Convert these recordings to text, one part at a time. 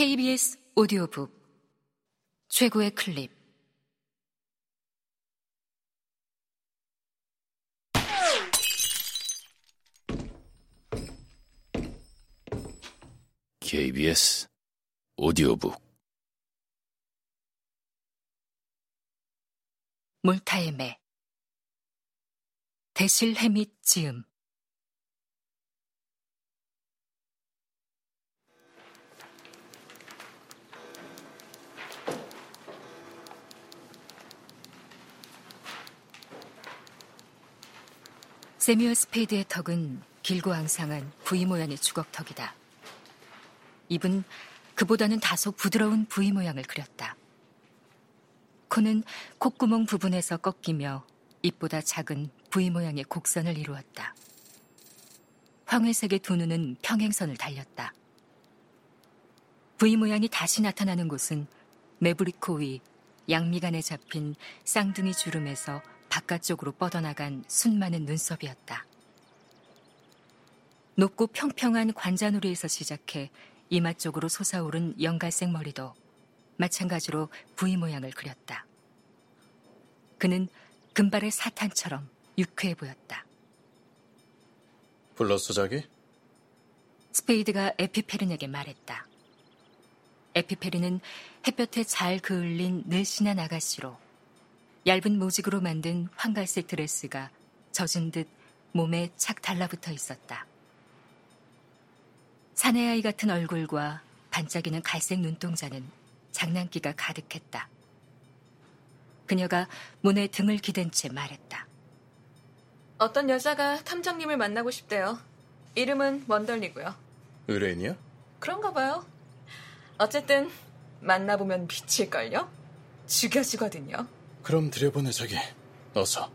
KBS 오디오북 최고의 클립. KBS 오디오북. 몰타의 매. 대실 해밋 지음 새뮤얼 스페이드의 턱은 길고 앙상한 V 모양의 주걱턱이다. 입은 그보다는 다소 부드러운 V 모양을 그렸다. 코는 콧구멍 부분에서 꺾이며 입보다 작은 V 모양의 곡선을 이루었다. 황회색의 두 눈은 평행선을 달렸다. V 모양이 다시 나타나는 곳은 매부리코 위 양미간에 잡힌 쌍둥이 주름에서 바깥쪽으로 뻗어나간 순 많은 눈썹이었다. 높고 평평한 관자놀이에서 시작해 이마 쪽으로 솟아오른 연갈색 머리도 마찬가지로 V 모양을 그렸다. 그는 금발의 사탄처럼 유쾌해 보였다. 불렀어, 자기? 스페이드가 에피페린에게 말했다. 에피페린은 햇볕에 잘 그을린 늘씬한 아가씨로 얇은 모직으로 만든 황갈색 드레스가 젖은 듯 몸에 착 달라붙어 있었다. 사내아이 같은 얼굴과 반짝이는 갈색 눈동자는 장난기가 가득했다. 그녀가 문에 등을 기댄 채 말했다. 어떤 여자가 탐정님을 만나고 싶대요. 이름은 원덜리고요. 의뢰인이야? 그런가 봐요. 어쨌든 만나보면 미칠걸요? 죽여주거든요. 그럼 들여보내, 자기. 어서.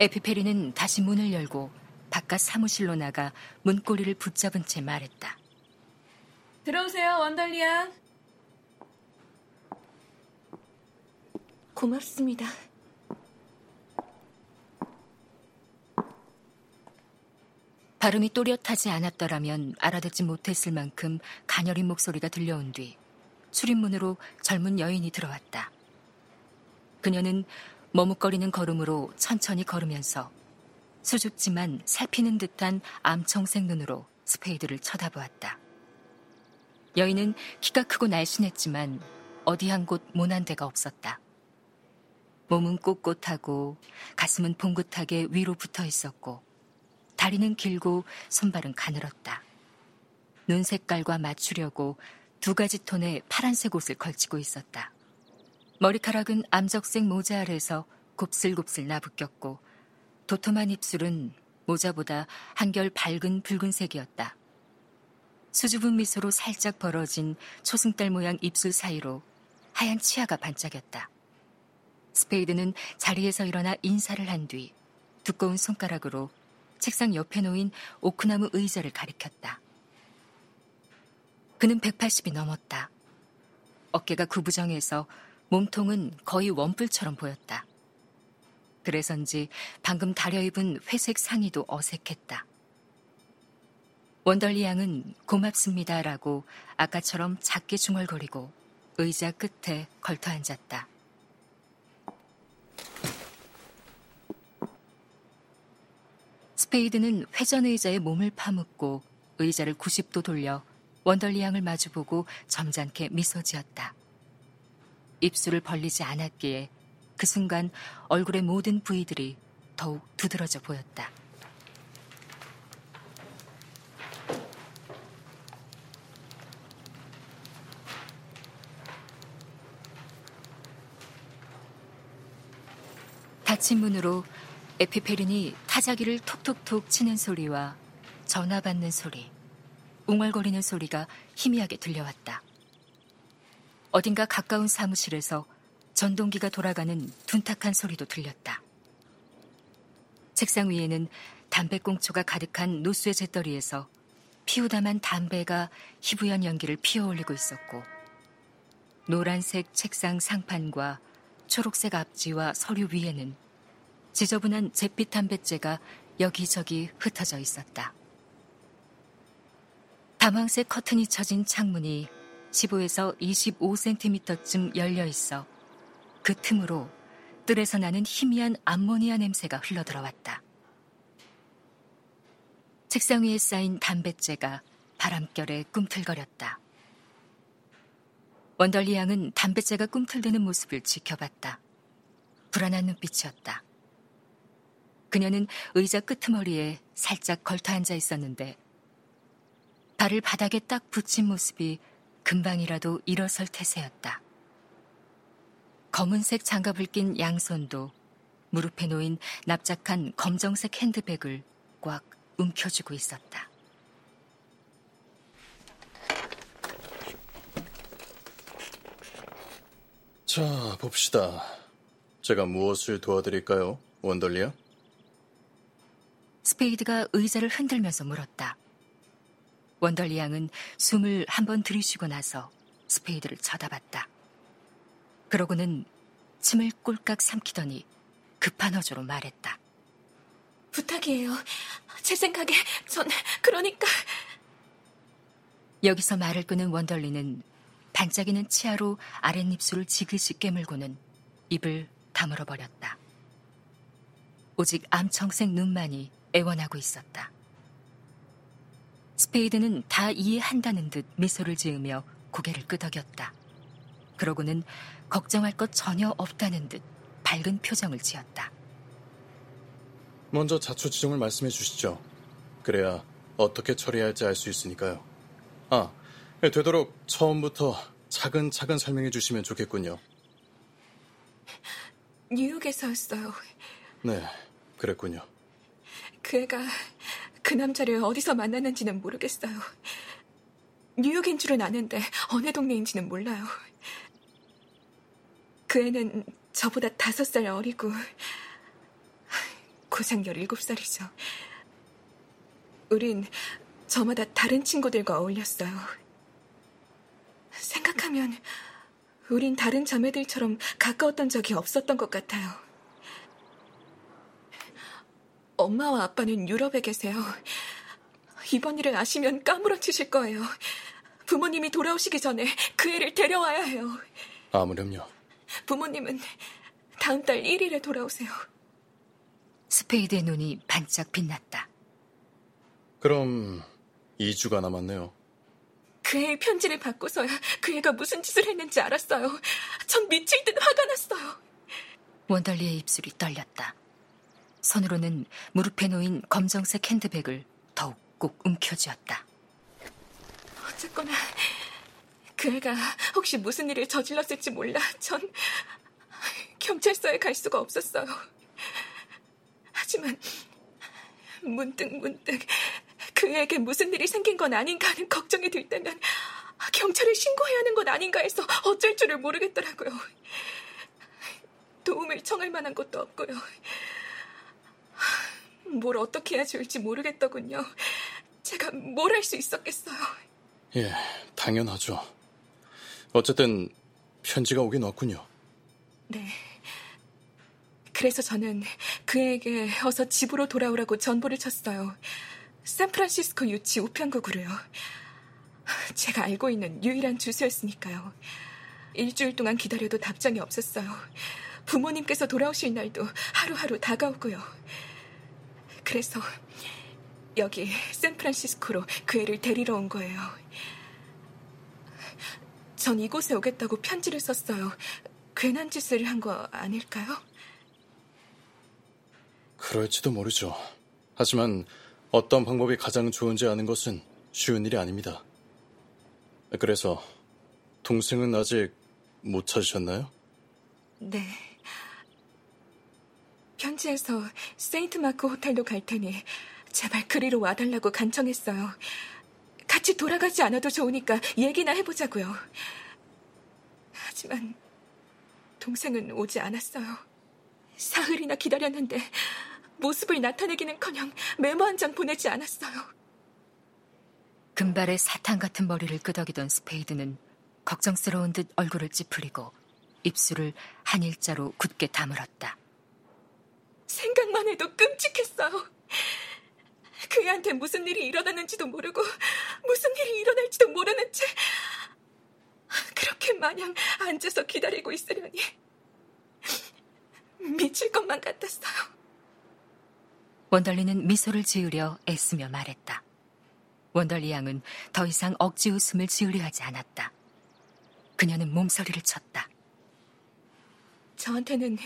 에피페리는 다시 문을 열고 바깥 사무실로 나가 문고리를 붙잡은 채 말했다. 들어오세요, 원덜리양. 고맙습니다. 발음이 또렷하지 않았더라면 알아듣지 못했을 만큼 가녀린 목소리가 들려온 뒤 출입문으로 젊은 여인이 들어왔다. 그녀는 머뭇거리는 걸음으로 천천히 걸으면서 수줍지만 살피는 듯한 암청색 눈으로 스페이드를 쳐다보았다. 여인은 키가 크고 날씬했지만 어디 한 곳 모난 데가 없었다. 몸은 꼿꼿하고 가슴은 봉긋하게 위로 붙어 있었고 다리는 길고 손발은 가늘었다. 눈 색깔과 맞추려고 두 가지 톤의 파란색 옷을 걸치고 있었다. 머리카락은 암적색 모자 아래서 곱슬곱슬 나붙겼고 도톰한 입술은 모자보다 한결 밝은 붉은색이었다. 수줍은 미소로 살짝 벌어진 초승달 모양 입술 사이로 하얀 치아가 반짝였다. 스페이드는 자리에서 일어나 인사를 한 뒤 두꺼운 손가락으로 책상 옆에 놓인 오크나무 의자를 가리켰다. 그는 180이 넘었다. 어깨가 구부정해서 몸통은 거의 원뿔처럼 보였다. 그래서인지 방금 다려입은 회색 상의도 어색했다. 원덜리 양은 고맙습니다라고 아까처럼 작게 중얼거리고 의자 끝에 걸터 앉았다. 스페이드는 회전 의자에 몸을 파묻고 의자를 90도 돌려 원덜리 양을 마주보고 점잖게 미소 지었다. 입술을 벌리지 않았기에 그 순간 얼굴의 모든 부위들이 더욱 두드러져 보였다. 닫힌 문으로 에피페린이 타자기를 톡톡톡 치는 소리와 전화 받는 소리, 웅얼거리는 소리가 희미하게 들려왔다. 어딘가 가까운 사무실에서 전동기가 돌아가는 둔탁한 소리도 들렸다. 책상 위에는 담배꽁초가 가득한 노수의 재떨이에서 피우다만 담배가 희부연 연기를 피어올리고 있었고 노란색 책상 상판과 초록색 앞지와 서류 위에는 지저분한 잿빛 담뱃재가 여기저기 흩어져 있었다. 다망색 커튼이 쳐진 창문이 15에서 25cm쯤 열려 있어 그 틈으로 뜰에서 나는 희미한 암모니아 냄새가 흘러들어왔다. 책상 위에 쌓인 담뱃재가 바람결에 꿈틀거렸다. 원덜리 양은 담뱃재가 꿈틀대는 모습을 지켜봤다. 불안한 눈빛이었다. 그녀는 의자 끄트머리에 살짝 걸터 앉아 있었는데 발을 바닥에 딱 붙인 모습이 금방이라도 일어설 태세였다. 검은색 장갑을 낀 양손도 무릎에 놓인 납작한 검정색 핸드백을 꽉 움켜쥐고 있었다. 자, 봅시다. 제가 무엇을 도와드릴까요, 원덜리 양? 스페이드가 의자를 흔들면서 물었다. 원덜리 양은 숨을 한 번 들이쉬고 나서 스페이드를 쳐다봤다. 그러고는 침을 꼴깍 삼키더니 급한 어조로 말했다. 부탁이에요. 제 생각에 전 그러니까 여기서 말을 끊은 원덜리는 반짝이는 치아로 아랫입술을 지그시 깨물고는 입을 다물어 버렸다. 오직 암청색 눈만이 애원하고 있었다. 스페이드는 다 이해한다는 듯 미소를 지으며 고개를 끄덕였다. 그러고는 걱정할 것 전혀 없다는 듯 밝은 표정을 지었다. 먼저 자초지종을 말씀해 주시죠. 그래야 어떻게 처리할지 알 수 있으니까요. 아, 되도록 처음부터 차근차근 설명해 주시면 좋겠군요. 뉴욕에서였어요. 네, 그랬군요. 그 애가 그 남자를 어디서 만났는지는 모르겠어요. 뉴욕인 줄은 아는데 어느 동네인지는 몰라요. 그 애는 저보다 다섯 살 어리고 고작 열일곱 살이죠. 우린 저마다 다른 친구들과 어울렸어요. 생각하면 우린 다른 자매들처럼 가까웠던 적이 없었던 것 같아요. 엄마와 아빠는 유럽에 계세요. 이번 일을 아시면 까무러치실 거예요. 부모님이 돌아오시기 전에 그 애를 데려와야 해요. 아무렴요. 부모님은 다음 달 1일에 돌아오세요. 스페이드의 눈이 반짝 빛났다. 그럼 2주가 남았네요. 그 애의 편지를 받고서야 그 애가 무슨 짓을 했는지 알았어요. 전 미칠 듯 화가 났어요. 원덜리의 입술이 떨렸다. 손으로는 무릎에 놓인 검정색 핸드백을 더욱 꼭 움켜쥐었다. 어쨌거나 그 애가 혹시 무슨 일을 저질렀을지 몰라 전 경찰서에 갈 수가 없었어요. 하지만 문득 문득 그에게 무슨 일이 생긴 건 아닌가 하는 걱정이 들 때면 경찰에 신고해야 하는 것 아닌가 해서 어쩔 줄을 모르겠더라고요. 도움을 청할 만한 것도 없고요. 뭘 어떻게 해야 좋을지 모르겠더군요. 제가 뭘 할 수 있었겠어요. 예, 당연하죠. 어쨌든 편지가 오긴 왔군요. 네. 그래서 저는 그에게 어서 집으로 돌아오라고 전보를 쳤어요. 샌프란시스코 유치 우편국으로요. 제가 알고 있는 유일한 주소였으니까요. 일주일 동안 기다려도 답장이 없었어요. 부모님께서 돌아오실 날도 하루하루 다가오고요. 그래서 여기 샌프란시스코로 그 애를 데리러 온 거예요. 전 이곳에 오겠다고 편지를 썼어요. 괜한 짓을 한 거 아닐까요? 그럴지도 모르죠. 하지만 어떤 방법이 가장 좋은지 아는 것은 쉬운 일이 아닙니다. 그래서 동생은 아직 못 찾으셨나요? 네. 편지에서 세인트 마크 호텔로 갈 테니 제발 그리로 와달라고 간청했어요. 같이 돌아가지 않아도 좋으니까 얘기나 해보자고요. 하지만 동생은 오지 않았어요. 사흘이나 기다렸는데 모습을 나타내기는커녕 메모 한 장 보내지 않았어요. 금발의 사탄 같은 머리를 끄덕이던 스페이드는 걱정스러운 듯 얼굴을 찌푸리고 입술을 한 일자로 굳게 다물었다. 생각만 해도 끔찍했어요. 그 애한테 무슨 일이 일어났는지도 모르고 무슨 일이 일어날지도 모르는 채 그렇게 마냥 앉아서 기다리고 있으려니 미칠 것만 같았어요. 원덜리는 미소를 지으려 애쓰며 말했다. 원덜리 양은 더 이상 억지 웃음을 지으려 하지 않았다. 그녀는 몸서리를 쳤다. 저한테는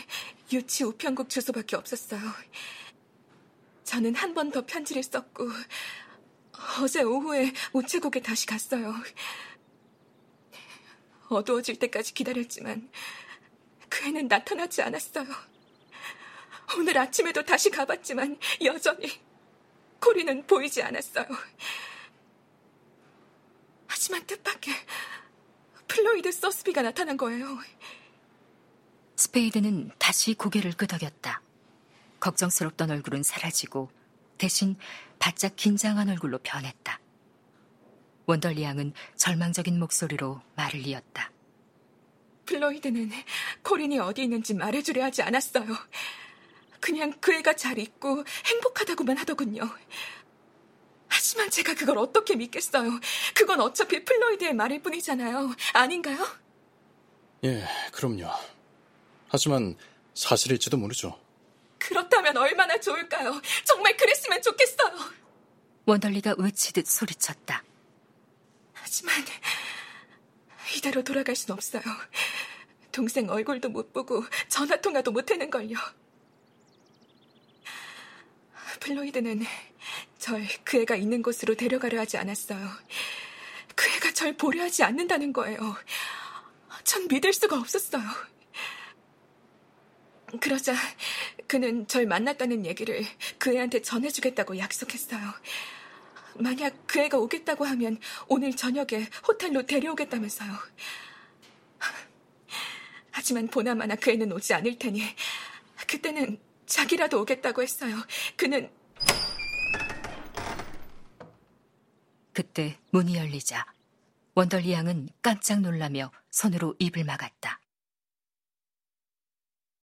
유치 우편국 주소밖에 없었어요. 저는 한 번 더 편지를 썼고 어제 오후에 우체국에 다시 갔어요. 어두워질 때까지 기다렸지만 그 애는 나타나지 않았어요. 오늘 아침에도 다시 가봤지만 여전히 코린은 보이지 않았어요. 하지만 뜻밖의 플로이드 서스비가 나타난 거예요. 스페이드는 다시 고개를 끄덕였다. 걱정스럽던 얼굴은 사라지고 대신 바짝 긴장한 얼굴로 변했다. 원덜리 양은 절망적인 목소리로 말을 이었다. 플로이드는 코린이 어디 있는지 말해주려 하지 않았어요. 그냥 그 애가 잘 있고 행복하다고만 하더군요. 하지만 제가 그걸 어떻게 믿겠어요? 그건 어차피 플로이드의 말일 뿐이잖아요. 아닌가요? 예, 그럼요. 하지만 사실일지도 모르죠. 그렇다면 얼마나 좋을까요? 정말 그랬으면 좋겠어요. 원덜리가 외치듯 소리쳤다. 하지만 이대로 돌아갈 순 없어요. 동생 얼굴도 못 보고 전화 통화도 못 하는 걸요. 플로이드는 절 그 애가 있는 곳으로 데려가려 하지 않았어요. 그 애가 절 보려 하지 않는다는 거예요. 전 믿을 수가 없었어요. 그러자 그는 절 만났다는 얘기를 그 애한테 전해주겠다고 약속했어요. 만약 그 애가 오겠다고 하면 오늘 저녁에 호텔로 데려오겠다면서요. 하지만 보나마나 그 애는 오지 않을 테니 그때는 자기라도 오겠다고 했어요. 그는 그때 문이 열리자 원덜리 양은 깜짝 놀라며 손으로 입을 막았다.